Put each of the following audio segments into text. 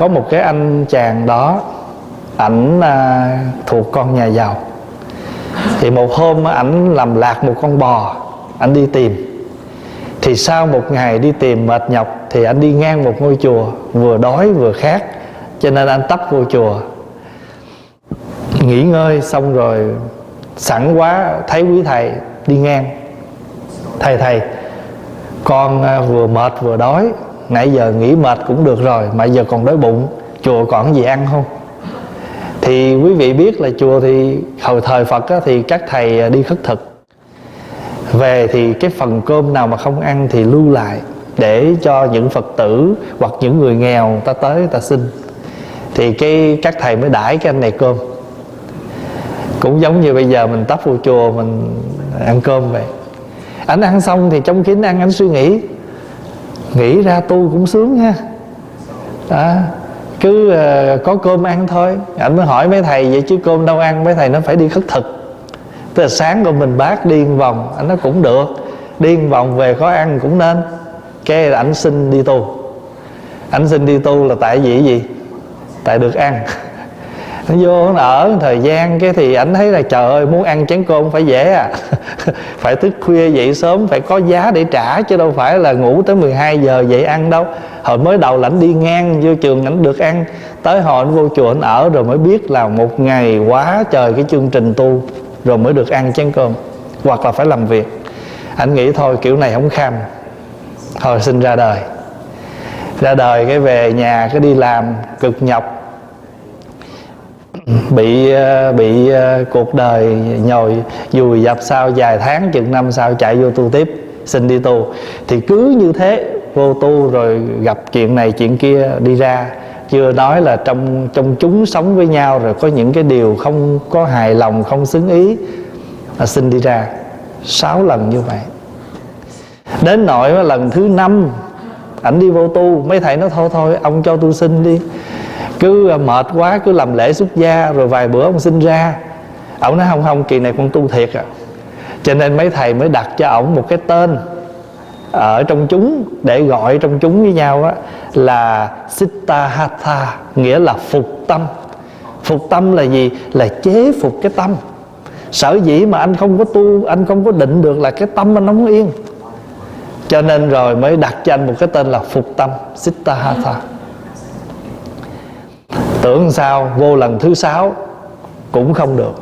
có một cái anh chàng đó ảnh à, thuộc con nhà giàu. Thì một hôm ảnh làm lạc một con bò ảnh đi tìm. Thì sau một ngày đi tìm mệt nhọc thì anh đi ngang một ngôi chùa vừa đói vừa khát cho nên anh tấp vô chùa. Nghỉ ngơi xong rồi sẵn quá thấy quý thầy đi ngang. Thầy thầy con à, vừa mệt vừa đói nãy giờ nghỉ mệt cũng được rồi mà giờ còn đói bụng. Chùa còn gì ăn không? Thì quý vị biết là chùa thì hồi thời phật á, thì các thầy à, đi khất thực. Về thì cái phần cơm nào mà không ăn thì lưu lại để cho những phật tử hoặc những người nghèo ta tới ta xin. Thì cái các thầy mới đãi cái anh này cơm. Cũng giống như bây giờ mình tấp vô chùa mình ăn cơm vậy. Anh ăn xong thì trong kín ăn anh suy nghĩ nghĩ ra tu cũng sướng ha. Đó cứ uh, có cơm ăn thôi. Anh mới hỏi mấy thầy vậy chứ cơm đâu ăn? Mấy thầy nó phải đi khất thực. Tức là sáng của mình bác đi một vòng anh nó cũng được đi một vòng về có ăn cũng nên. Cái ảnh xin đi tu. Ảnh xin đi tu là tại vì gì? Tại được ăn nó vô nó ở thời gian cái thì ảnh thấy là trời ơi, muốn ăn chén cơm phải dễ à. Phải thức khuya dậy sớm, phải có giá để trả, chứ đâu phải là ngủ tới 12 giờ dậy ăn đâu. Hồi mới đầu lãnh đi ngang vô trường ảnh được ăn. Tới hồi anh vô chùa anh ở rồi mới biết là một ngày quá trời cái chương trình tu, rồi mới được ăn chén cơm, hoặc là phải làm việc. Anh nghĩ thôi, kiểu này không kham. Thôi xin ra đời. Ra đời cái về nhà cái đi làm, cực nhọc bị ờ, bị ờ, cuộc đời nhồi, dùi dập sau vài tháng, chừng năm sau chạy vô tu tiếp, xin đi tu. Thì cứ như thế, vô tu rồi gặp chuyện này, chuyện kia đi ra. Chưa nói là trong trong chúng sống với nhau rồi có những cái điều không có hài lòng, không xứng ý, là xin đi ra. Sáu lần như vậy. Đến nội lần thứ năm, ảnh đi vô tu, mấy thầy nói, thôi thôi, ông cho tu sinh đi cứ ờ, mệt quá, cứ làm lễ xuất gia, rồi vài bữa ông sinh ra. Ông nói, không không, kỳ này con tu thiệt à. Cho nên mấy thầy mới đặt cho ổng một cái tên ở trong chúng, để gọi trong chúng với nhau á, là Siddhartha, nghĩa là phục tâm. Phục tâm là gì? Là chế phục cái tâm. Sở dĩ mà anh không có tu, anh không có định được là cái tâm anh không yên. Cho nên rồi mới đặt cho anh một cái tên là phục tâm, Siddhartha tưởng sao vô lần thứ sáu cũng không được.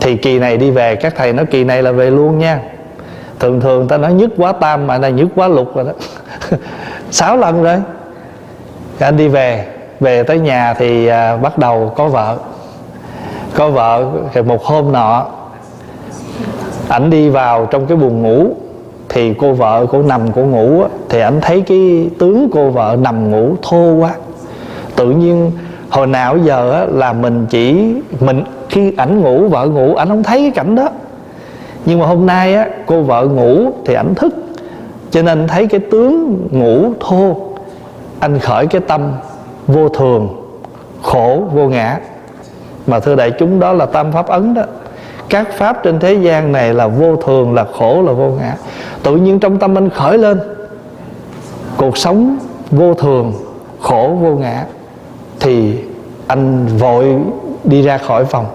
Thì kỳ này đi về các thầy nói kỳ này là về luôn nha. Thường thường ta nói nhất quá tam mà này nhất quá lục rồi đó. Sáu lần rồi. Anh đi về về tới nhà thì à, bắt đầu có vợ. Có vợ thì một hôm nọ ảnh đi vào trong cái buồng ngủ thì cô vợ cô nằm cô ngủ thì ảnh thấy cái tướng cô vợ nằm ngủ thô quá tự nhiên hồi nào giờ á, là mình chỉ mình khi ảnh ngủ vợ ngủ ảnh không thấy cái cảnh đó. Nhưng mà hôm nay á cô vợ ngủ thì ảnh thức. Cho nên thấy cái tướng ngủ thô anh khởi cái tâm vô thường khổ vô ngã. Mà thưa đại chúng đó là tam pháp ấn đó. Các pháp trên thế gian này là vô thường là khổ là vô ngã. Tự nhiên trong tâm anh khởi lên cuộc sống vô thường khổ vô ngã thì anh vội đi ra khỏi phòng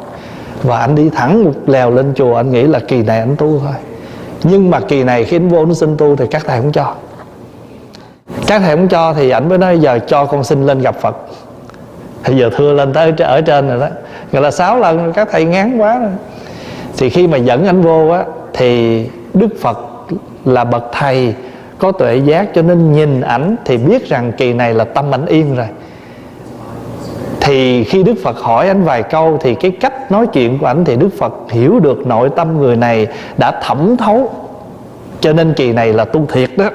và anh đi thẳng một lèo lên chùa. Anh nghĩ là kỳ này anh tu thôi. Nhưng mà kỳ này khi anh vô anh xin tu thì các thầy không cho. Các thầy không cho thì ảnh mới nói, giờ cho con xin lên gặp phật. Thì giờ thưa lên tới ở trên rồi đó. Gọi là sáu lần các thầy ngán quá rồi. Thì khi mà dẫn anh vô á, thì đức phật là bậc thầy có tuệ giác cho nên nhìn ảnh thì biết rằng kỳ này là tâm ảnh yên rồi thì khi đức phật hỏi anh vài câu thì cái cách nói chuyện của anh thì đức phật hiểu được nội tâm người này đã thẩm thấu. Cho nên kỳ này là tu thiệt đó.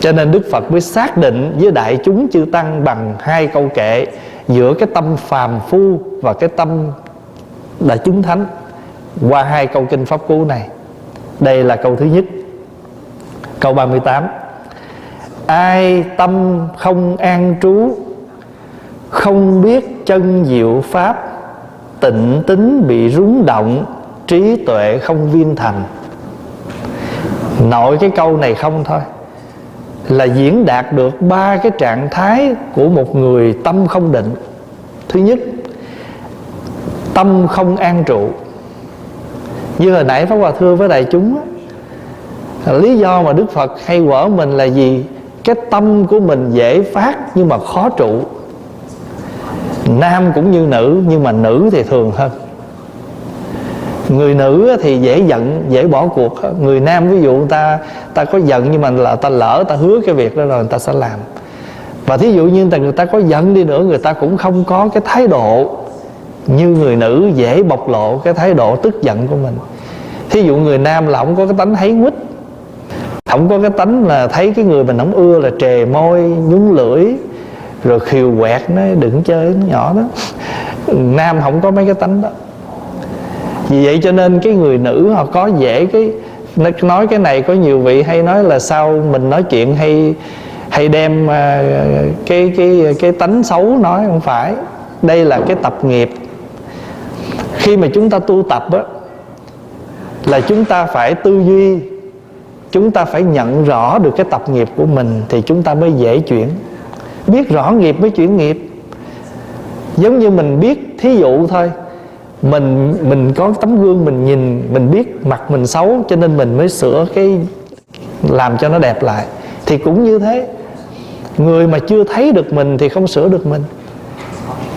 Cho nên đức phật mới xác định với đại chúng chư tăng bằng hai câu kệ, giữa cái tâm phàm phu và cái tâm là chúng thánh, qua hai câu kinh pháp cú này. Đây là câu thứ nhất. Câu 38 ai tâm không an trú không biết chân diệu pháp, tịnh tính bị rúng động, trí tuệ không viên thành. Nội cái câu này không thôi. Là diễn đạt được ba cái trạng thái của một người tâm không định. Thứ nhất, tâm không an trụ. Như hồi nãy pháp hòa thưa với đại chúng lý do mà đức phật hay quở mình là gì? Cái tâm của mình dễ phát nhưng mà khó trụ nam cũng như nữ, nhưng mà nữ thì thường hơn. Người nữ thì dễ giận, dễ bỏ cuộc người nam, ví dụ ta ta có giận nhưng mà là ta lỡ, ta hứa cái việc đó rồi, người ta sẽ làm. Và thí dụ như người ta có giận đi nữa, người ta cũng không có cái thái độ như người nữ, dễ bộc lộ cái thái độ tức giận của mình. Thí dụ người nam là không có cái tánh thấy quýt, không có cái tánh là thấy cái người mình không ưa là trề môi nhúng lưỡi rồi khiêu quẹt nó, đừng chơi nó nhỏ đó. Nam không có mấy cái tánh đó. Vì vậy cho nên cái người nữ họ có dễ cái, nói cái này có nhiều vị hay nói là sao mình nói chuyện hay hay đem à, cái cái cái tánh xấu nói, không phải. Đây là cái tập nghiệp. Khi mà chúng ta tu tập á, là chúng ta phải tư duy, chúng ta phải nhận rõ được cái tập nghiệp của mình thì chúng ta mới dễ chuyển biết rõ nghiệp mới chuyển nghiệp. Giống như mình biết thí dụ thôi. Mình mình có tấm gương mình nhìn mình biết mặt mình xấu cho nên mình mới sửa cái làm cho nó đẹp lại. Thì cũng như thế. Người mà chưa thấy được mình thì không sửa được mình.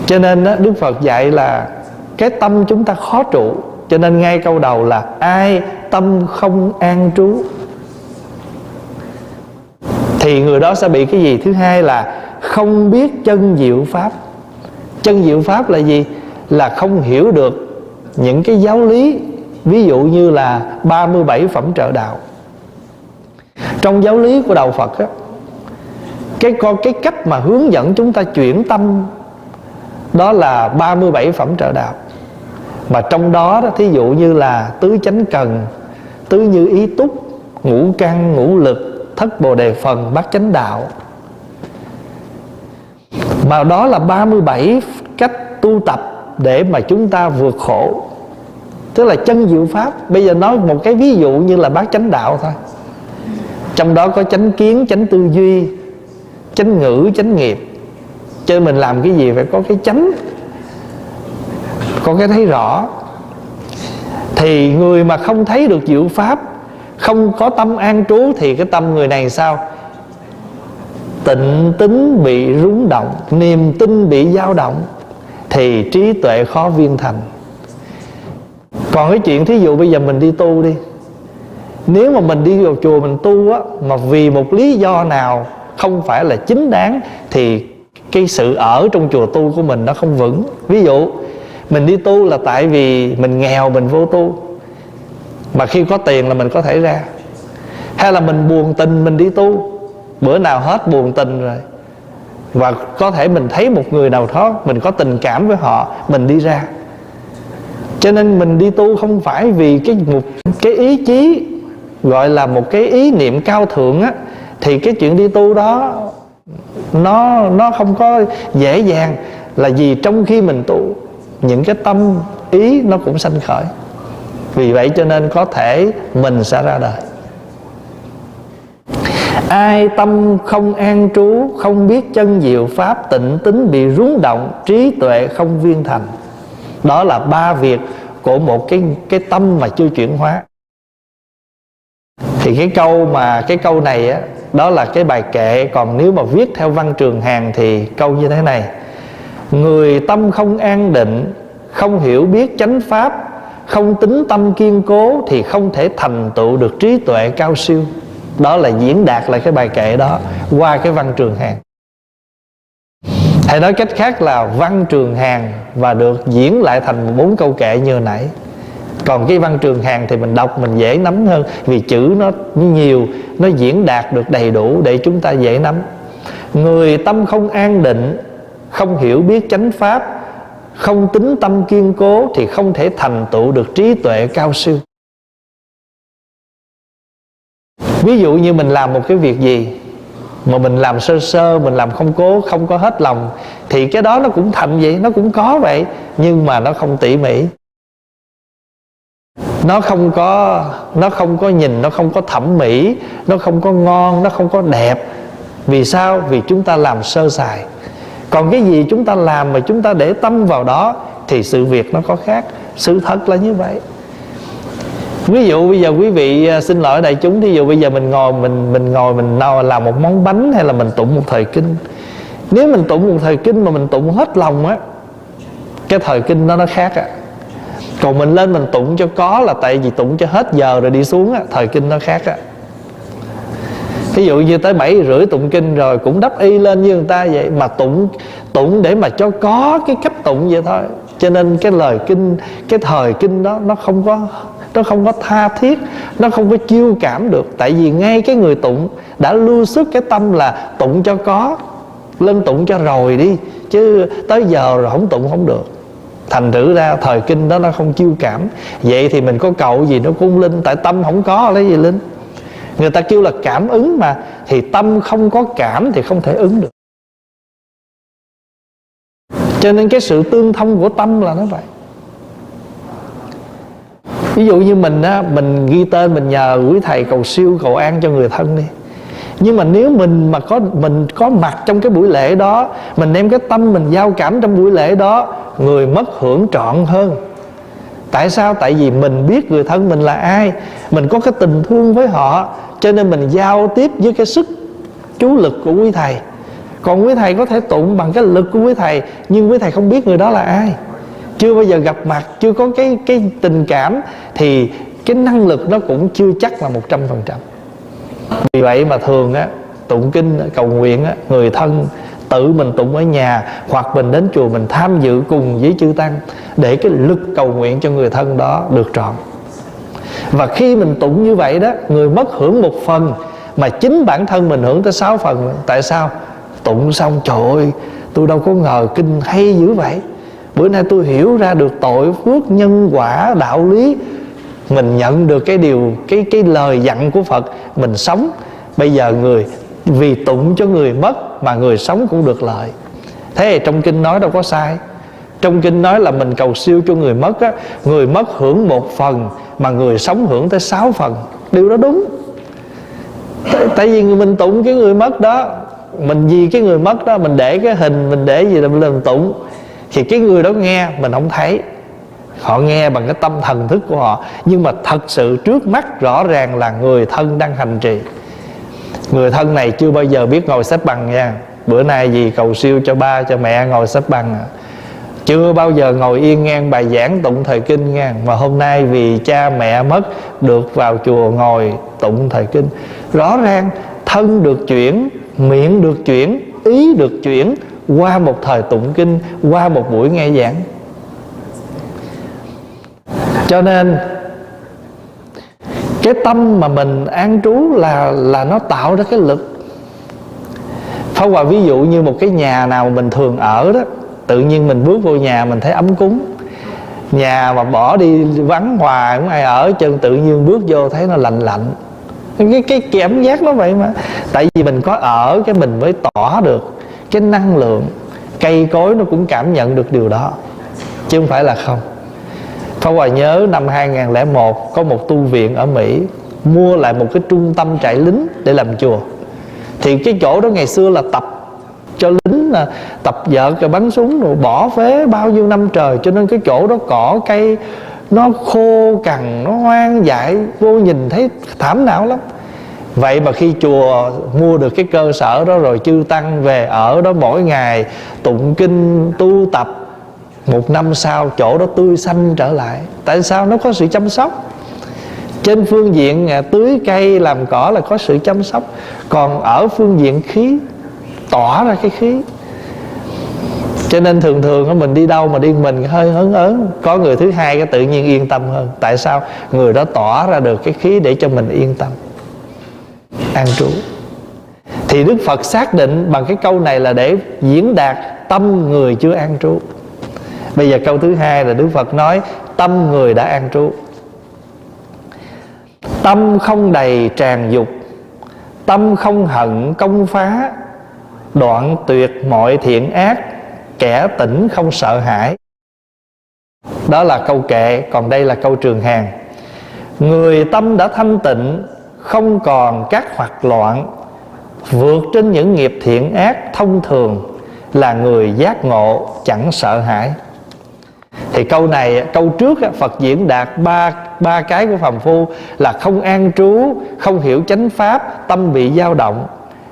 Cho nên đó, đức phật dạy là cái tâm chúng ta khó trụ. Cho nên ngay câu đầu là ai tâm không an trú? Thì người đó sẽ bị cái gì? Thứ hai là không biết chân diệu pháp. Chân diệu pháp là gì? Là không hiểu được những cái giáo lý ví dụ như là 37 phẩm trợ đạo. Trong giáo lý của đạo Phật á, cái con cái cách mà hướng dẫn chúng ta chuyển tâm đó là 37 phẩm trợ đạo. Mà trong đó, đó thí dụ như là tứ chánh cần tứ như ý túc ngũ căn ngũ lực thất bồ đề phần bát chánh đạo mà đó là 37 cách tu tập để mà chúng ta vượt khổ. Tức là chân diệu pháp. Bây giờ nói một cái ví dụ như là bác chánh đạo thôi. Trong đó có chánh kiến, chánh tư duy, chánh ngữ, chánh nghiệp. Cho mình làm cái gì phải có cái chánh. Có cái thấy rõ. Thì người mà không thấy được diệu pháp, không có tâm an trú thì cái tâm người này sao? Tịnh tính bị rúng động, niềm tin bị dao động, thì trí tuệ khó viên thành. Còn cái chuyện thí dụ bây giờ mình đi tu đi, nếu mà mình đi vào chùa mình tu á, mà vì một lý do nào không phải là chính đáng, thì cái sự ở trong chùa tu của mình nó không vững. Ví dụ, mình đi tu là tại vì mình nghèo, mình vô tu, mà khi có tiền là mình có thể ra. Hay là mình buồn tình mình đi tu bữa nào hết buồn tình rồi. Và có thể mình thấy một người nào đó, mình có tình cảm với họ, mình đi ra. Cho nên mình đi tu không phải vì cái một cái ý chí, gọi là một cái ý niệm cao thượng á, thì cái chuyện đi tu đó, nó nó không có dễ dàng là vì trong khi mình tu, những cái tâm ý nó cũng sanh khởi. Vì vậy cho nên có thể mình sẽ ra đời ai tâm không an trú, không biết chân diệu pháp tịnh tính bị rúng động, trí tuệ không viên thành. Đó là ba việc của một cái cái tâm mà chưa chuyển hóa. Thì cái câu mà, cái câu này á, đó là cái bài kệ. Còn nếu mà viết theo văn trường hàng thì câu như thế này. Người tâm không an định, không hiểu biết chánh pháp, không tính tâm kiên cố thì không thể thành tựu được trí tuệ cao siêu đó là diễn đạt lại cái bài kệ đó qua cái văn trường hàng hay nói cách khác là văn trường hàng và được diễn lại thành bốn câu kệ như nãy. Còn cái văn trường hàng thì mình đọc mình dễ nắm hơn vì chữ nó nhiều, nó diễn đạt được đầy đủ để chúng ta dễ nắm. Người tâm không an định, không hiểu biết chánh pháp, không tính tâm kiên cố thì không thể thành tựu được trí tuệ cao siêu. Ví dụ như mình làm một cái việc gì mà mình làm sơ sơ, mình làm không cố, không có hết lòng, thì cái đó nó cũng thành vậy, nó cũng có vậy, nhưng mà nó không tỉ mỉ. Nó không có, nó không có nhìn, nó không có thẩm mỹ, nó không có ngon, nó không có đẹp. Vì sao? Vì chúng ta làm sơ sài. Còn cái gì chúng ta làm mà chúng ta để tâm vào đó, thì sự việc nó có khác. Sự thật là như vậy ví dụ bây giờ quý vị à, xin lỗi đại chúng, thí dụ bây giờ mình ngồi, mình mình ngồi, mình nào làm một món bánh hay là mình tụng một thời kinh. Nếu mình tụng một thời kinh mà mình tụng hết lòng á, cái thời kinh đó nó khác á. Còn mình lên mình tụng cho có là tại vì tụng cho hết giờ rồi đi xuống á, thời kinh nó khác á. Ví dụ như tới bảy rưỡi tụng kinh rồi cũng đắp y lên như người ta vậy, mà tụng tụng để mà cho có cái cách tụng vậy thôi. Cho nên cái lời kinh, cái thời kinh đó nó không có nó không có tha thiết, nó không có chiêu cảm được. Tại vì ngay cái người tụng đã lưu xuất cái tâm là tụng cho có, lên tụng cho rồi đi. Chứ tới giờ rồi không tụng không được. Thành thử ra thời kinh đó nó không chiêu cảm. Vậy thì mình có cầu gì nó cũng linh, tại tâm không có, lấy gì linh? Người ta kêu là cảm ứng mà, thì tâm không có cảm thì không thể ứng được. Cho nên cái sự tương thông của tâm là nó vậy ví dụ như mình á, mình ghi tên, mình nhờ quý thầy cầu siêu, cầu an cho người thân đi. Nhưng mà nếu mình mà có, mình có mặt trong cái buổi lễ đó, mình đem cái tâm mình giao cảm trong buổi lễ đó, người mất hưởng trọn hơn. Tại sao? Tại vì mình biết người thân mình là ai, mình có cái tình thương với họ, cho nên mình giao tiếp với cái sức chú lực của quý thầy. Còn quý thầy có thể tụng bằng cái lực của quý thầy, nhưng quý thầy không biết người đó là ai chưa bao giờ gặp mặt, chưa có cái cái tình cảm, thì cái năng lực nó cũng chưa chắc là một trăm phần trăm. Vì vậy mà thường á, tụng kinh, cầu nguyện á, người thân tự mình tụng ở nhà hoặc mình đến chùa mình tham dự cùng với chư tăng để cái lực cầu nguyện cho người thân đó được trọn. Và khi mình tụng như vậy đó, người mất hưởng một phần mà chính bản thân mình hưởng tới sáu phần, tại sao? Tụng xong, trời ơi, tôi đâu có ngờ kinh hay dữ vậy bữa nay tôi hiểu ra được tội phước nhân quả đạo lý. Mình nhận được cái điều cái cái lời dặn của Phật mình sống. Bây giờ người vì tụng cho người mất mà người sống cũng được lợi. Thế trong kinh nói đâu có sai. Trong kinh nói là mình cầu siêu cho người mất á người mất hưởng một phần mà người sống hưởng tới sáu phần. Điều đó đúng. Tại, tại vì mình tụng cái người mất đó mình vì cái người mất đó mình để cái hình mình để gì là mình tụng thì cái người đó nghe, mình không thấy. Họ nghe bằng cái tâm thần thức của họ. Nhưng mà thật sự trước mắt rõ ràng là người thân đang hành trì. Người thân này chưa bao giờ biết ngồi xếp bằng nha. Bữa nay gì cầu siêu cho ba, cho mẹ ngồi xếp bằng à. chưa bao giờ ngồi yên ngang bài giảng tụng thời kinh nha. Mà hôm nay vì cha mẹ mất, được vào chùa ngồi tụng thời kinh. Rõ ràng thân được chuyển, miệng được chuyển, ý được chuyển qua một thời tụng kinh, qua một buổi nghe giảng. Cho nên, cái tâm mà mình an trú là là nó tạo ra cái lực. Pháp Hòa ví dụ như một cái nhà nào mình thường ở đó, Tự nhiên mình bước vô nhà mình thấy ấm cúng. Nhà mà bỏ đi vắng hoài không ai ở chân tự nhiên bước vô thấy nó lạnh lạnh. Cái cái cảm giác nó vậy mà. Tại vì mình có ở cái mình mới tỏ được cái năng lượng, cây cối nó cũng cảm nhận được điều đó, chứ không phải là không. Pháp Hòa nhớ năm 2001 có một tu viện ở Mỹ mua lại một cái trung tâm trại lính để làm chùa. Thì cái chỗ đó ngày xưa là tập cho lính là tập vợ rồi bắn súng rồi bỏ phế bao nhiêu năm trời, cho nên cái chỗ đó cỏ cây nó khô cằn, nó hoang dại, vô nhìn thấy thảm não lắm vậy mà khi chùa mua được cái cơ sở đó rồi chư tăng về ở đó mỗi ngày tụng kinh, tu tập, một năm sau chỗ đó tươi xanh trở lại. Tại sao nó có sự chăm sóc? Trên phương diện à, tưới cây làm cỏ là có sự chăm sóc, còn ở phương diện khí, tỏa ra cái khí. Cho nên thường thường mình đi đâu mà đi mình hơi hấn ớn có người thứ hai cái tự nhiên yên tâm hơn. Tại sao? Người đó tỏa ra được cái khí để cho mình yên tâm an trú. Thì đức phật xác định bằng cái câu này là để diễn đạt tâm người chưa an trú. Bây giờ câu thứ hai là đức phật nói tâm người đã an trú. Tâm không đầy tràn dục, tâm không hận công phá, đoạn tuyệt mọi thiện ác, kẻ tỉnh không sợ hãi. Đó là câu kệ, còn đây là câu trường hàng. Người tâm đã thanh tịnh không còn các hoạt loạn, vượt trên những nghiệp thiện ác thông thường, là người giác ngộ chẳng sợ hãi. Thì câu này, câu trước Phật diễn đạt ba ba cái của phàm phu là không an trú, không hiểu chánh pháp, tâm bị dao động.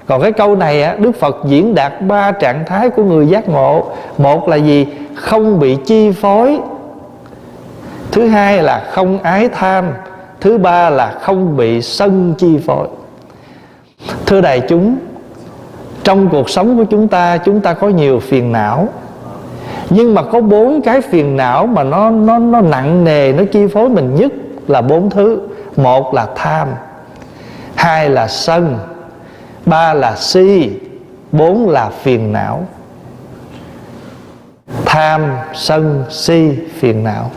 Còn cái câu này Đức Phật diễn đạt ba trạng thái của người giác ngộ. Một là gì? Không bị chi phối. Thứ hai là không ái tham thứ ba là không bị sân chi phối. Thưa đại chúng, trong cuộc sống của chúng ta chúng ta có nhiều phiền não. Nhưng mà có bốn cái phiền não mà nó nó nó nặng nề, nó chi phối mình nhất là bốn thứ. Một là tham, hai là sân, ba là si, bốn là phiền não. Tham, sân, si, phiền não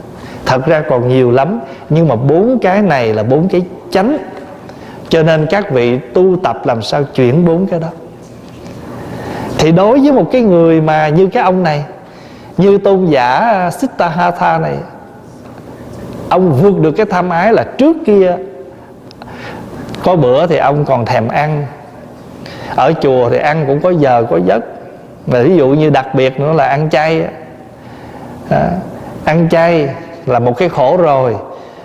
thật ra còn nhiều lắm nhưng mà bốn cái này là bốn cái chánh. Cho nên các vị tu tập làm sao chuyển bốn cái đó. Thì đối với một cái người mà như cái ông này như tôn giả Siddhartha này ông vượt được cái tham ái là trước kia. Có bữa thì ông còn thèm ăn. Ở chùa thì ăn cũng có giờ có giấc. Và ví dụ như đặc biệt nữa là ăn chay à, ăn chay là một cái khổ rồi.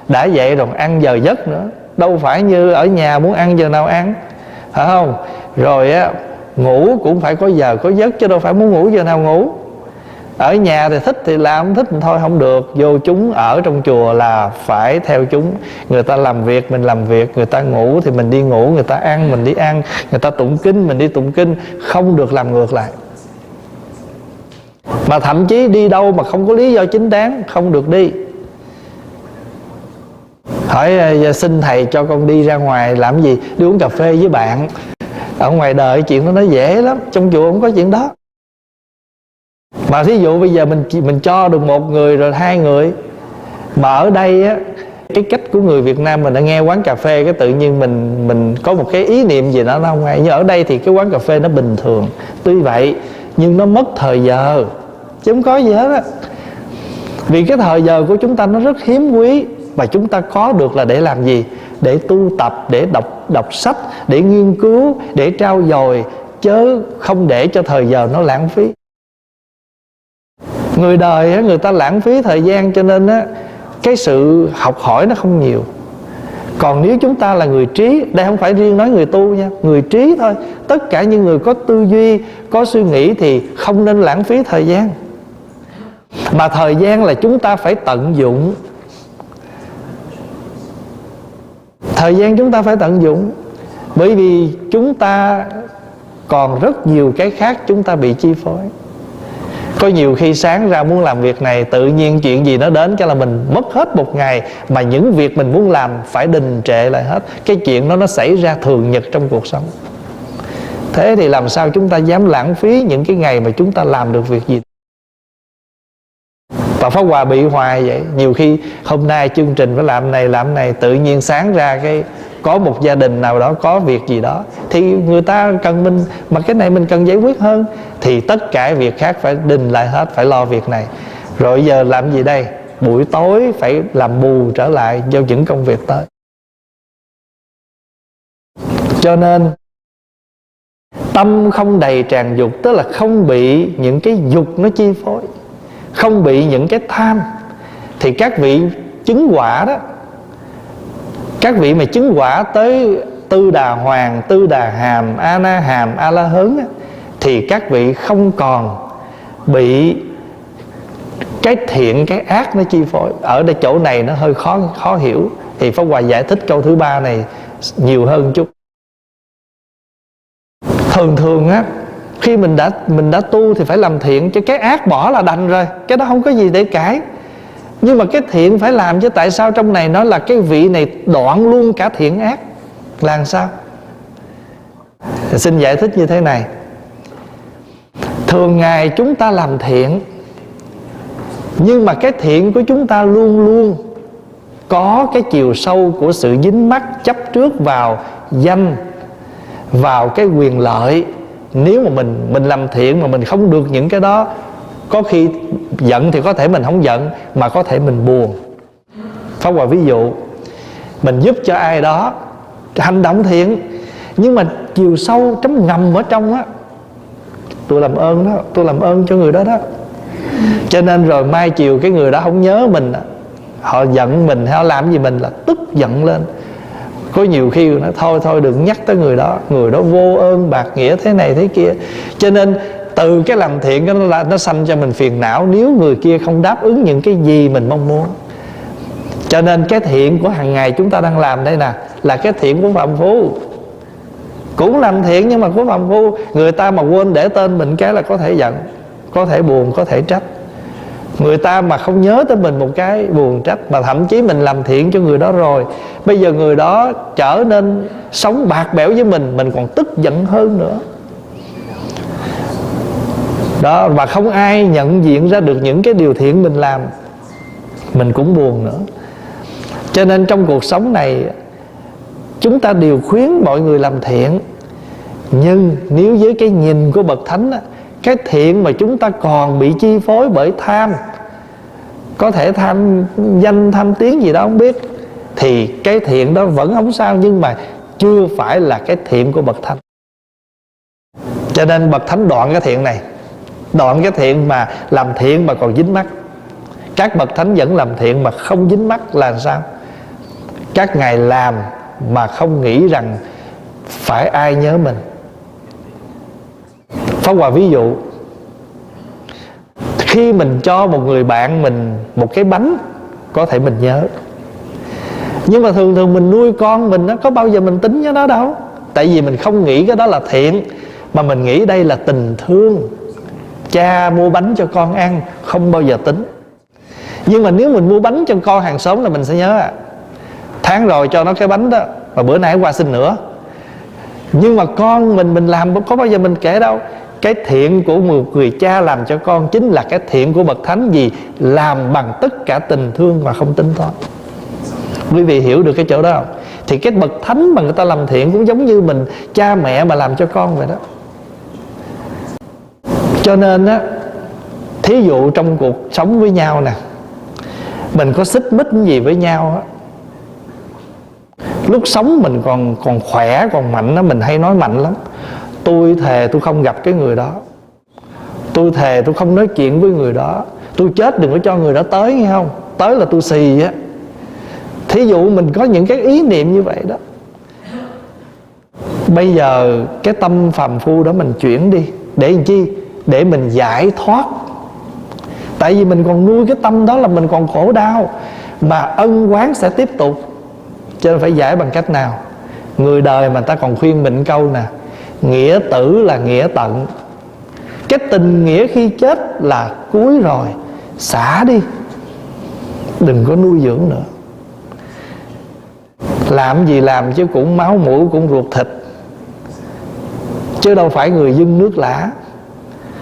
Đã vậy rồi, ăn giờ giấc nữa. Đâu phải như ở nhà muốn ăn giờ nào ăn. Phải không? Rồi á, ngủ cũng phải có giờ có giấc chứ đâu phải muốn ngủ giờ nào ngủ. Ở nhà thì thích thì làm, thích thì thôi, không được. Vô chúng ở trong chùa là phải theo chúng. Người ta làm việc, mình làm việc. Người ta ngủ thì mình đi ngủ, người ta ăn, mình đi ăn. Người ta tụng kinh, mình đi tụng kinh. Không được làm ngược lại. Mà thậm chí đi đâu mà không có lý do chính đáng, không được đi hỏi ờ, xin thầy cho con đi ra ngoài làm gì? Đi uống cà phê với bạn. Ở ngoài đời chuyện đó nó dễ lắm, trong chùa không có chuyện đó. Mà thí dụ bây giờ mình mình cho được một người rồi hai người, mà ở đây á, cái cách của người Việt Nam mình đã nghe quán cà phê cái tự nhiên mình mình có một cái ý niệm gì đó nó không hay. Nhưng ở đây thì cái quán cà phê nó bình thường. Tuy vậy, nhưng nó mất thời giờ. Chứ không có gì hết á. Vì cái thời giờ của chúng ta nó rất hiếm quý và chúng ta có được là để làm gì? Để tu tập để đọc đọc sách để nghiên cứu để trao dồi chớ không để cho thời giờ nó lãng phí. Người đời người ta lãng phí thời gian cho nên á, cái sự học hỏi nó không nhiều. Còn nếu chúng ta là người trí đây không phải riêng nói người tu nha người trí thôi. Tất cả những người có tư duy có suy nghĩ thì không nên lãng phí thời gian. Mà thời gian là chúng ta phải tận dụng thời gian chúng ta phải tận dụng. Bởi vì chúng ta còn rất nhiều cái khác chúng ta bị chi phối. Có nhiều khi sáng ra muốn làm việc này, tự nhiên chuyện gì nó đến cho là mình mất hết một ngày, mà những việc mình muốn làm phải đình trệ lại hết. Cái chuyện đó nó xảy ra thường nhật trong cuộc sống. Thế thì làm sao chúng ta dám lãng phí những cái ngày mà chúng ta làm được việc gì? Và pháp hòa bị hoài vậy. Nhiều khi hôm nay chương trình phải làm này làm này, tự nhiên sáng ra cái có một gia đình nào đó, có việc gì đó, thì người ta cần mình, mà cái này mình cần giải quyết hơn. Thì tất cả việc khác phải đình lại hết, phải lo việc này. Rồi giờ làm gì đây? Buổi tối phải làm bù trở lại do những công việc tới. Cho nên, tâm không đầy tràn dục, tức là không bị những cái dục nó chi phối không bị những cái tham thì các vị chứng quả đó các vị mà chứng quả tới tư đà hoàng tư đà hàm a na hàm a la hớn á, thì các vị không còn bị cái thiện cái ác nó chi phối. Ở đây chỗ này nó hơi khó khó hiểu. Thì pháp hòa giải thích câu thứ ba này nhiều hơn chút. Thường thường á khi mình đã mình đã tu thì phải làm thiện cho cái ác bỏ là đành rồi, cái đó không có gì để cãi. Nhưng mà cái thiện phải làm, chứ tại sao trong này nó là cái vị này đoạn luôn cả thiện ác? Là làm sao? Thì xin giải thích như thế này. Thường ngày chúng ta làm thiện, nhưng mà cái thiện của chúng ta luôn luôn có cái chiều sâu của sự dính mắc chấp trước vào danh, vào cái quyền lợi nếu mà mình mình làm thiện mà mình không được những cái đó, có khi giận thì có thể mình không giận, mà có thể mình buồn. Pháp hòa ví dụ, mình giúp cho ai đó, hành động thiện, nhưng mà chiều sâu trong ngầm ở trong á, tôi làm ơn đó, tôi làm ơn cho người đó đó. Cho nên rồi mai chiều cái người đó không nhớ mình, họ giận mình hay họ làm gì mình là tức giận lên có nhiều khi nó thôi thôi, đừng nhắc tới người đó. Người đó vô ơn, bạc nghĩa thế này thế kia. Cho nên từ cái làm thiện đó, nó nó sanh cho mình phiền não nếu người kia không đáp ứng những cái gì mình mong muốn. Cho nên cái thiện của hàng ngày chúng ta đang làm đây nè, là cái thiện của phạm phu. Cũng làm thiện nhưng mà của phạm phu, người ta mà quên để tên mình cái là có thể giận, có thể buồn, có thể trách người ta mà không nhớ tới mình một cái buồn trách mà thậm chí mình làm thiện cho người đó rồi, bây giờ người đó trở nên sống bạc bẽo với mình mình còn tức giận hơn nữa. Đó, và không ai nhận diện ra được những cái điều thiện mình làm. Mình cũng buồn nữa. Cho nên trong cuộc sống này, chúng ta đều khuyến mọi người làm thiện. Nhưng nếu với cái nhìn của bậc thánh cái thiện mà chúng ta còn bị chi phối bởi tham, có thể tham danh, tham tiếng gì đó không biết, thì cái thiện đó vẫn không sao, nhưng mà chưa phải là cái thiện của bậc thánh. Cho nên bậc thánh đoạn cái thiện này, đoạn cái thiện mà làm thiện mà còn dính mắt các bậc thánh vẫn làm thiện mà không dính mắt là sao? Các ngài làm mà không nghĩ rằng phải ai nhớ mình. Pháp Hòa ví dụ, Khi mình cho một người bạn mình một cái bánh, Có thể mình nhớ. Nhưng mà thường thường mình nuôi con mình nó Có bao giờ mình tính với nó đâu. Tại vì mình không nghĩ cái đó là thiện, Mà mình nghĩ đây là tình thương. Cha mua bánh cho con ăn, Không bao giờ tính. Nhưng mà nếu mình mua bánh cho con hàng xóm là mình sẽ nhớ à Tháng rồi cho nó cái bánh đó Và bữa nay qua xin nữa. Nhưng mà con mình mình làm, Có bao giờ mình kể đâu cái thiện của một người cha làm cho con chính là cái thiện của bậc thánh gì? Làm bằng tất cả tình thương và không tính toán. Quý vị hiểu được cái chỗ đó không? Thì cái bậc thánh mà người ta làm thiện cũng giống như mình, cha mẹ mà làm cho con vậy đó. Cho nên á, thí dụ trong cuộc sống với nhau nè, mình có xích mích gì với nhau á, lúc sống mình còn còn khỏe, còn mạnh á, mình hay nói mạnh lắm tôi thề tôi không gặp cái người đó. Tôi thề tôi không nói chuyện với người đó. Tôi chết đừng có cho người đó tới, nghe không? Tới là tôi xì á. Thí dụ mình có những cái ý niệm như vậy đó. Bây giờ cái tâm phàm phu đó mình chuyển đi. Để làm chi? Để mình giải thoát. Tại vì mình còn nuôi cái tâm đó là mình còn khổ đau. Mà ân quán sẽ tiếp tục. Cho nên phải giải bằng cách nào? Người đời mà ta còn khuyên mình câu nè nghĩa tử là nghĩa tận. Cái tình nghĩa khi chết là cuối rồi. Xả đi. Đừng có nuôi dưỡng nữa. Làm gì làm chứ cũng máu mũi cũng ruột thịt. Chứ đâu phải người dân nước lã.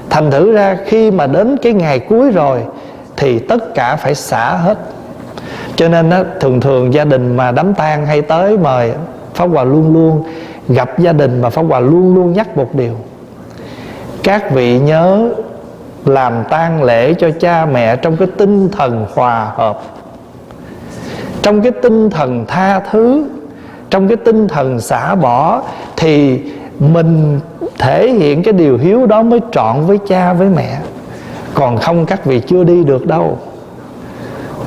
Thành thử ra khi mà đến cái ngày cuối rồi thì tất cả phải xả hết. Cho nên đó, thường thường gia đình mà đám tang hay tới mời pháp hòa luôn luôn gặp gia đình mà pháp hòa luôn luôn nhắc một điều. Các vị nhớ làm tang lễ cho cha mẹ trong cái tinh thần hòa hợp. Trong cái tinh thần tha thứ, trong cái tinh thần xả bỏ, thì mình thể hiện cái điều hiếu đó mới trọn với cha với mẹ. Còn không, các vị chưa đi được đâu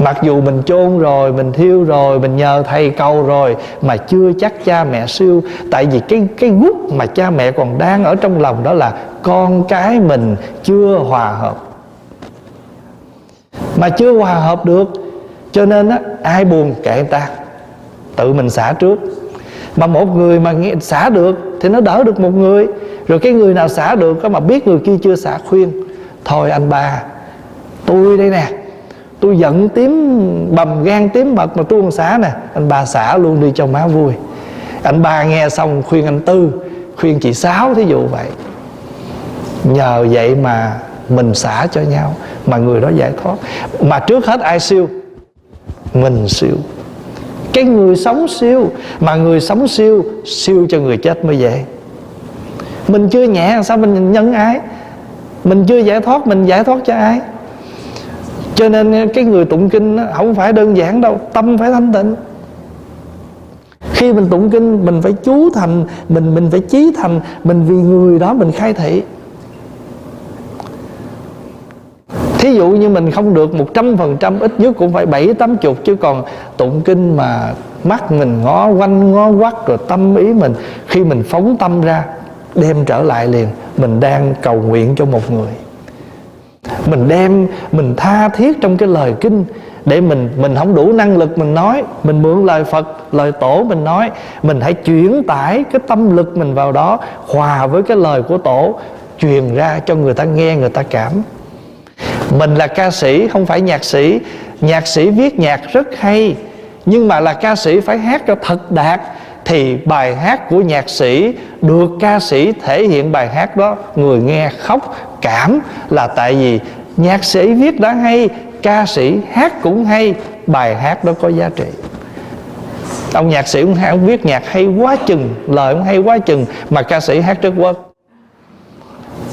mặc dù mình chôn rồi, mình thiêu rồi, mình nhờ thầy cầu rồi, mà chưa chắc cha mẹ siêu. Tại vì cái cái gút mà cha mẹ còn đang ở trong lòng đó là con cái mình chưa hòa hợp. Mà chưa hòa hợp được, cho nên á, ai buồn kệ người ta? Tự mình xả trước. Mà một người mà nghe xả được thì nó đỡ được một người. Rồi cái người nào xả được có mà biết người kia chưa xả khuyên, thôi anh ba, tôi đây nè tôi giận tím, bầm gan tím mật mà tôi không xả nè. Anh ba xả luôn đi cho má vui. Anh ba nghe xong khuyên anh tư, khuyên chị sáu thí dụ vậy. Nhờ vậy mà mình xả cho nhau, mà người đó giải thoát. Mà trước hết ai siêu? Mình siêu. Cái người sống siêu, mà người sống siêu siêu cho người chết mới vậy mình chưa nhẹ, sao mình nhân ái mình chưa giải thoát, mình giải thoát cho ai? Cho nên cái người tụng kinh không phải đơn giản đâu, tâm phải thanh tịnh. Khi mình tụng kinh, mình phải chú thành, mình mình phải chí thành, mình vì người đó mình khai thị. Thí dụ như mình không được một trăm phần trăm, ít nhất cũng phải bảy tám chục, chứ còn tụng kinh mà mắt mình ngó quanh, ngó quắt rồi tâm ý mình, khi mình phóng tâm ra, đem trở lại liền, mình đang cầu nguyện cho một người mình đem, mình tha thiết trong cái lời kinh để mình mình không đủ năng lực mình nói. Mình mượn lời Phật, lời tổ mình nói. Mình hãy chuyển tải cái tâm lực mình vào đó, hòa với cái lời của tổ, truyền ra cho người ta nghe, người ta cảm. Mình là ca sĩ, không phải nhạc sĩ. Nhạc sĩ viết nhạc rất hay, nhưng mà là ca sĩ phải hát cho thật đạt thì bài hát của nhạc sĩ được ca sĩ thể hiện bài hát đó. Người nghe khóc cảm là tại vì nhạc sĩ viết đã hay ca sĩ hát cũng hay bài hát đó có giá trị. Ông nhạc sĩ cũng ông viết nhạc hay quá chừng lời ông hay quá chừng mà ca sĩ hát rất quất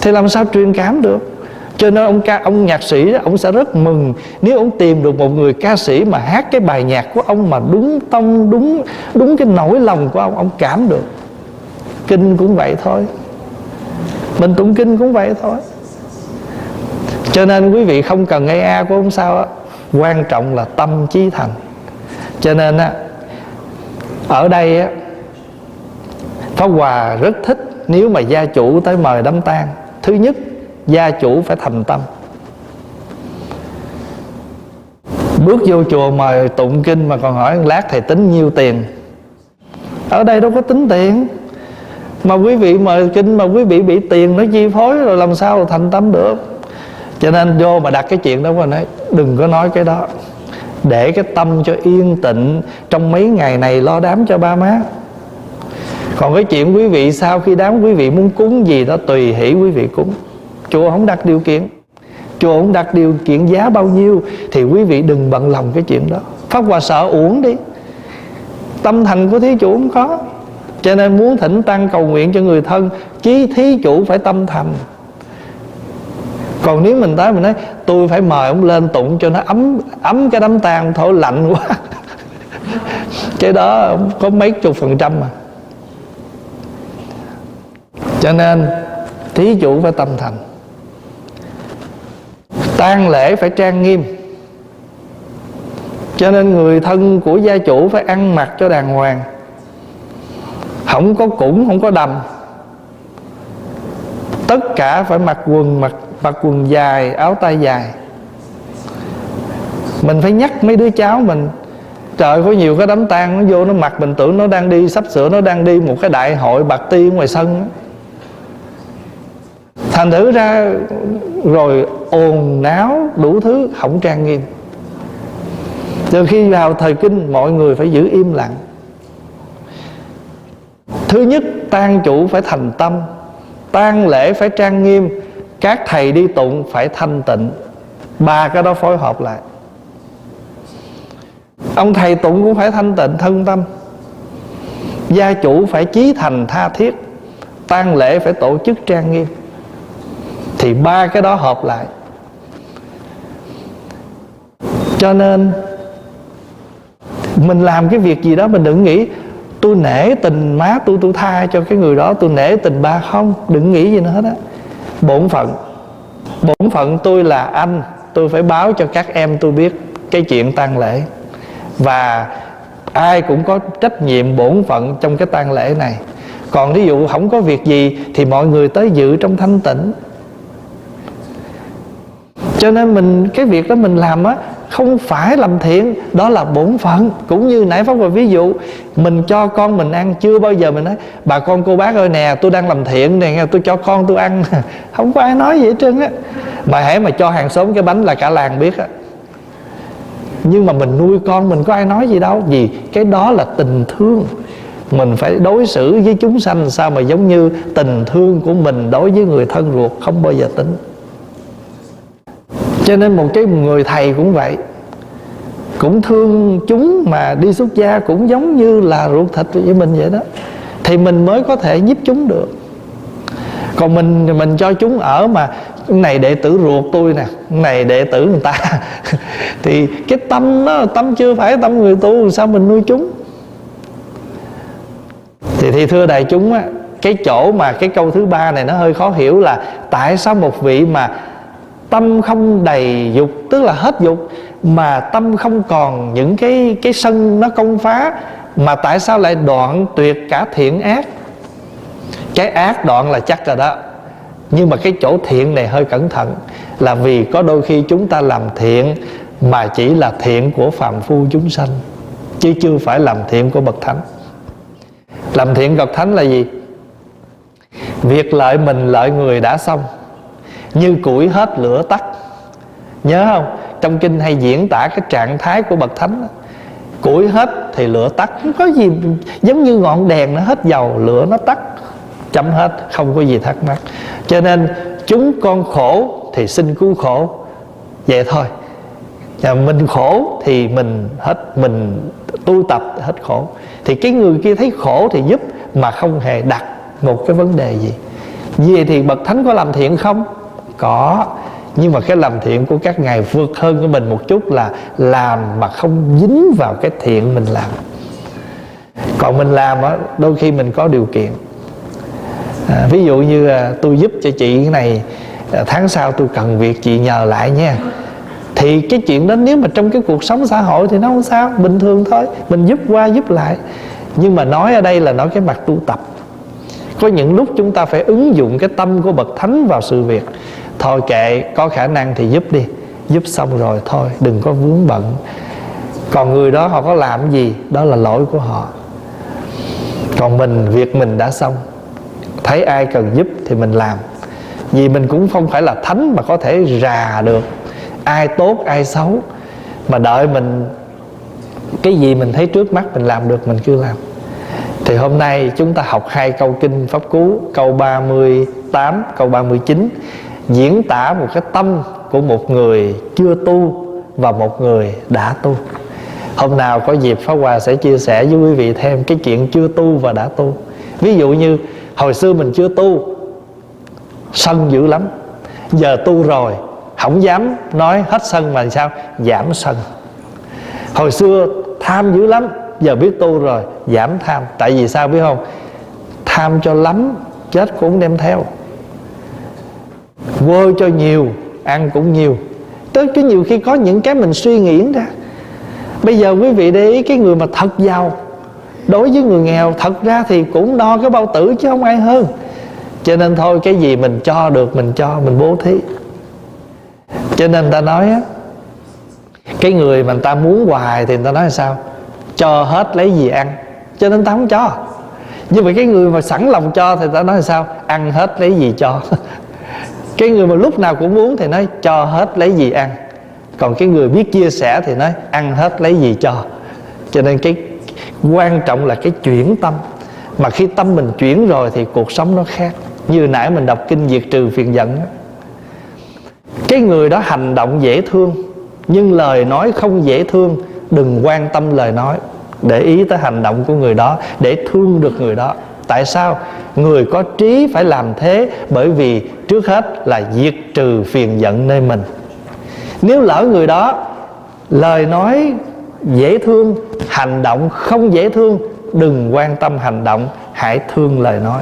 thì làm sao truyền cảm được? Cho nên ông ca ông nhạc sĩ đó, ông sẽ rất mừng nếu ông tìm được một người ca sĩ mà hát cái bài nhạc của ông mà đúng tông đúng đúng cái nỗi lòng của ông ông cảm được. Kinh cũng vậy thôi. Mình tụng kinh cũng vậy thôi cho nên quý vị không cần AI a của ông sao á. Quan trọng là tâm trí thành. Cho nên á, ở đây á, Pháp Hòa rất thích nếu mà gia chủ tới mời đám tang. Thứ nhất, gia chủ phải thành tâm. Bước vô chùa mời tụng kinh mà còn hỏi lát thầy tính nhiêu tiền. Ở đây đâu có tính tiền. Mà quý vị mời kinh mà quý vị bị tiền nó chi phối rồi làm sao thành tâm được? Cho nên vô mà đặt cái chuyện đó qua nói, đừng có nói cái đó. Để cái tâm cho yên tịnh trong mấy ngày này lo đám cho ba má. Còn cái chuyện quý vị sau khi đám quý vị muốn cúng gì đó, tùy hỷ quý vị cúng. Chùa không đặt điều kiện. Chùa không đặt điều kiện giá bao nhiêu, thì quý vị đừng bận lòng cái chuyện đó. Pháp hòa sợ uổng đi. Tâm thành của thí chủ không có. Cho nên muốn thỉnh tăng cầu nguyện cho người thân, chí thí chủ phải tâm thành còn nếu mình tới mình nói, tôi phải mời ông lên tụng cho nó ấm ấm cái đám tang thôi lạnh quá. Cái đó có mấy chục phần trăm mà. Cho nên, thí chủ phải tâm thành. Tang lễ phải trang nghiêm. Cho nên người thân của gia chủ phải ăn mặc cho đàng hoàng. Không có cũng không có đầm. Tất cả phải mặc quần, mặc mặc quần dài, áo tay dài. Mình phải nhắc mấy đứa cháu mình, trời có nhiều cái đám tang nó vô nó mặc, mình tưởng nó đang đi, sắp sửa nó đang đi một cái đại hội bạc ti ngoài sân thành thử ra rồi ồn náo đủ thứ, không trang nghiêm. Từ khi vào thời kinh, mọi người phải giữ im lặng. Thứ nhất, tang chủ phải thành tâm, tang lễ phải trang nghiêm các thầy đi tụng phải thanh tịnh. Ba cái đó phối hợp lại. Ông thầy tụng cũng phải thanh tịnh, thân tâm. Gia chủ phải chí thành tha thiết. Tang lễ phải tổ chức trang nghiêm. Thì ba cái đó hợp lại. Cho nên, mình làm cái việc gì đó mình đừng nghĩ, tôi nể tình má, tôi tôi tha cho cái người đó, tôi nể tình ba không. Đừng nghĩ gì nữa hết á bổn phận. Bổn phận tôi là anh, tôi phải báo cho các em tôi biết cái chuyện tang lễ. Và ai cũng có trách nhiệm bổn phận trong cái tang lễ này. Còn ví dụ không có việc gì thì mọi người tới dự trong thanh tịnh. Cho nên mình, cái việc đó mình làm á không phải làm thiện, đó là bổn phận. Cũng như nãy pháp vừa ví dụ, mình cho con mình ăn, chưa bao giờ mình nói, bà con cô bác ơi nè, tôi đang làm thiện nè, tôi cho con tôi ăn. Không có ai nói gì hết trơn á. Mà hãy mà cho hàng xóm cái bánh là cả làng biết á. Nhưng mà mình nuôi con mình có ai nói gì đâu, vì cái đó là tình thương. Mình phải đối xử với chúng sanh sao mà giống như tình thương của mình đối với người thân ruột không bao giờ tính cho nên một cái người thầy cũng vậy. Cũng thương chúng mà đi xuất gia cũng giống như là ruột thịt với mình vậy đó. Thì mình mới có thể giúp chúng được. Còn mình mình cho chúng ở mà, này đệ tử ruột tôi nè, này đệ tử người ta. Thì cái tâm đó, tâm chưa phải tâm người tu, sao mình nuôi chúng? Thì thì thưa đại chúng á, cái chỗ mà cái câu thứ ba này nó hơi khó hiểu là tại sao một vị mà tâm không đầy dục, tức là hết dục, mà tâm không còn những cái cái sân nó công phá, mà tại sao lại đoạn tuyệt cả thiện ác? Cái ác đoạn là chắc rồi đó, nhưng mà cái chỗ thiện này hơi cẩn thận, là vì có đôi khi chúng ta làm thiện mà chỉ là thiện của phàm phu chúng sanh, chứ chưa phải làm thiện của bậc thánh. Làm thiện bậc thánh là gì? Việc lợi mình lợi người đã xong như củi hết lửa tắt. Nhớ không? Trong kinh hay diễn tả cái trạng thái của bậc thánh củi hết thì lửa tắt. Không có gì, giống như ngọn đèn nó hết dầu, lửa nó tắt, chấm hết, không có gì thắc mắc. Cho nên chúng con khổ thì xin cứu khổ. Vậy thôi. Và mình khổ thì mình hết, mình tu tập hết khổ. Thì cái người kia thấy khổ thì giúp, mà không hề đặt một cái vấn đề gì. Vậy thì bậc thánh có làm thiện không? Có. Nhưng mà cái làm thiện của các ngài vượt hơn của mình một chút là làm mà không dính vào cái thiện mình làm. Còn mình làm á đôi khi mình có điều kiện. À, ví dụ như à, tôi giúp cho chị cái này à, tháng sau tôi cần việc chị nhờ lại nha. Thì cái chuyện đó nếu mà trong cái cuộc sống xã hội thì nó không sao bình thường thôi. Mình giúp qua giúp lại. Nhưng mà nói ở đây là nói cái mặt tu tập. Có những lúc chúng ta phải ứng dụng cái tâm của bậc thánh vào sự việc thôi kệ, có khả năng thì giúp đi. Giúp xong rồi thôi, đừng có vướng bận. Còn người đó họ có làm gì, đó là lỗi của họ. Còn mình, việc mình đã xong. Thấy ai cần giúp thì mình làm. Vì mình cũng không phải là thánh mà có thể rà được. Ai tốt, ai xấu. Mà đợi mình, cái gì mình thấy trước mắt mình làm được, mình cứ làm. Thì hôm nay chúng ta học hai câu kinh pháp cú, câu 38 câu 39 diễn tả một cái tâm của một người chưa tu và một người đã tu. Hôm nào có dịp Pháp Hòa sẽ chia sẻ với quý vị thêm cái chuyện chưa tu và đã tu. Ví dụ như, hồi xưa mình chưa tu, sân dữ lắm. Giờ tu rồi, không dám nói hết sân mà sao? Giảm sân. Hồi xưa tham dữ lắm, giờ biết tu rồi, giảm tham. Tại vì sao biết không? Tham cho lắm, chết cũng đem theo vơ cho nhiều, ăn cũng nhiều. Tới cái nhiều khi có những cái mình suy nghĩ ra. Bây giờ quý vị để ý cái người mà thật giàu. Đối với người nghèo, thật ra thì cũng đo cái bao tử chứ không ai hơn. Cho nên thôi, cái gì mình cho được, mình cho, mình bố thí. Cho nên ta nói á, cái người mà người ta muốn hoài thì người ta nói là sao? Cho hết lấy gì ăn, cho nên ta không cho. Nhưng mà cái người mà sẵn lòng cho thì ta nói là sao? Ăn hết lấy gì cho? cái người mà lúc nào cũng muốn thì nói, cho hết lấy gì ăn. Còn cái người biết chia sẻ thì nói, ăn hết lấy gì cho? Cho nên cái quan trọng là cái chuyển tâm. Mà khi tâm mình chuyển rồi thì cuộc sống nó khác. Như nãy mình đọc kinh diệt trừ phiền giận cái người đó hành động dễ thương, nhưng lời nói không dễ thương, đừng quan tâm lời nói. Để ý tới hành động của người đó, để thương được người đó. Tại sao? Người có trí phải làm thế bởi vì trước hết là diệt trừ phiền giận nơi mình. Nếu lỡ người đó lời nói dễ thương, hành động không dễ thương, đừng quan tâm hành động, hãy thương lời nói.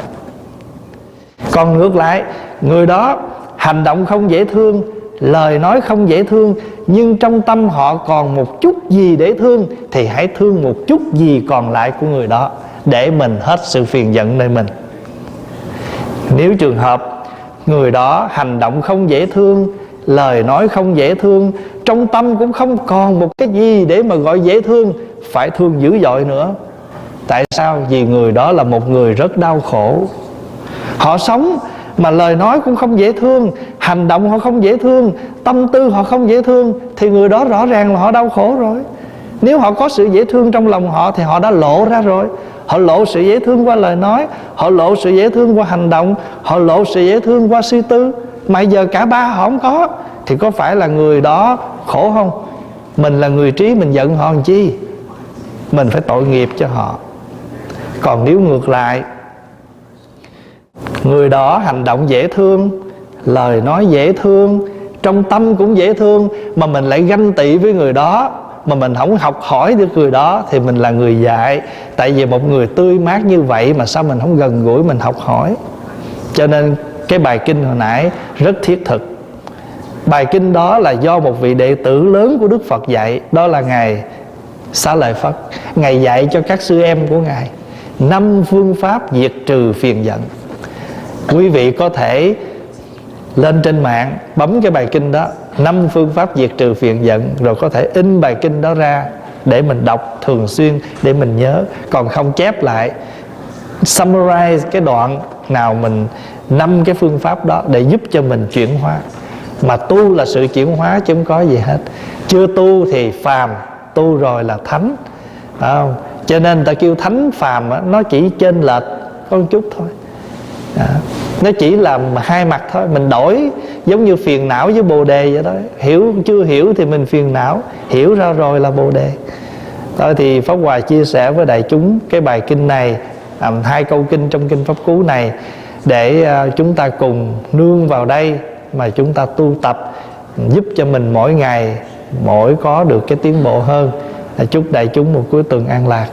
Còn ngược lại, người đó hành động không dễ thương, lời nói không dễ thương, nhưng trong tâm họ còn một chút gì để thương, thì hãy thương một chút gì còn lại của người đó, để mình hết sự phiền giận nơi mình. Nếu trường hợp người đó hành động không dễ thương, lời nói không dễ thương, trong tâm cũng không còn một cái gì để mà gọi dễ thương, phải thương dữ dội nữa. Tại sao? Vì người đó là một người rất đau khổ. Họ sống mà lời nói cũng không dễ thương, hành động họ không dễ thương, tâm tư họ không dễ thương, thì người đó rõ ràng là họ đau khổ rồi. Nếu họ có sự dễ thương trong lòng họ thì họ đã lộ ra rồi họ lộ sự dễ thương qua lời nói, họ lộ sự dễ thương qua hành động, họ lộ sự dễ thương qua suy tư. Mà giờ cả ba họ không có, thì có phải là người đó khổ không? Mình là người trí, mình giận họ làm chi? Mình phải tội nghiệp cho họ. Còn nếu ngược lại, người đó hành động dễ thương, lời nói dễ thương, trong tâm cũng dễ thương, mà mình lại ganh tị với người đó mà mình không học hỏi được người đó thì mình là người dạy. Tại vì một người tươi mát như vậy mà sao mình không gần gũi mình học hỏi? Cho nên cái bài kinh hồi nãy rất thiết thực. Bài kinh đó là do một vị đệ tử lớn của đức phật dạy. Đó là ngài xá lợi phất. Ngài dạy cho các sư em của ngài năm phương pháp diệt trừ phiền giận. Quý vị có thể lên trên mạng bấm cái bài kinh đó năm phương pháp diệt trừ phiền giận rồi có thể in bài kinh đó ra để mình đọc thường xuyên để mình nhớ. Còn không chép lại summarize cái đoạn nào mình năm cái phương pháp đó để giúp cho mình chuyển hóa. Mà tu là sự chuyển hóa chứ không có gì hết. Chưa tu thì phàm tu rồi là thánh. Không? cho nên ta kêu thánh phàm đó, nó chỉ trên lệch có một chút thôi đó. nó chỉ là hai mặt thôi. Mình đổi giống như phiền não với bồ đề vậy đó. Hiểu chưa hiểu thì mình phiền não. Hiểu ra rồi là bồ đề. Thôi thì pháp hòa chia sẻ với đại chúng cái bài kinh này à, hai câu kinh trong kinh pháp cú này để à, chúng ta cùng nương vào đây mà chúng ta tu tập giúp cho mình mỗi ngày mỗi có được cái tiến bộ hơn. À, chúc đại chúng một cuối tuần an lạc.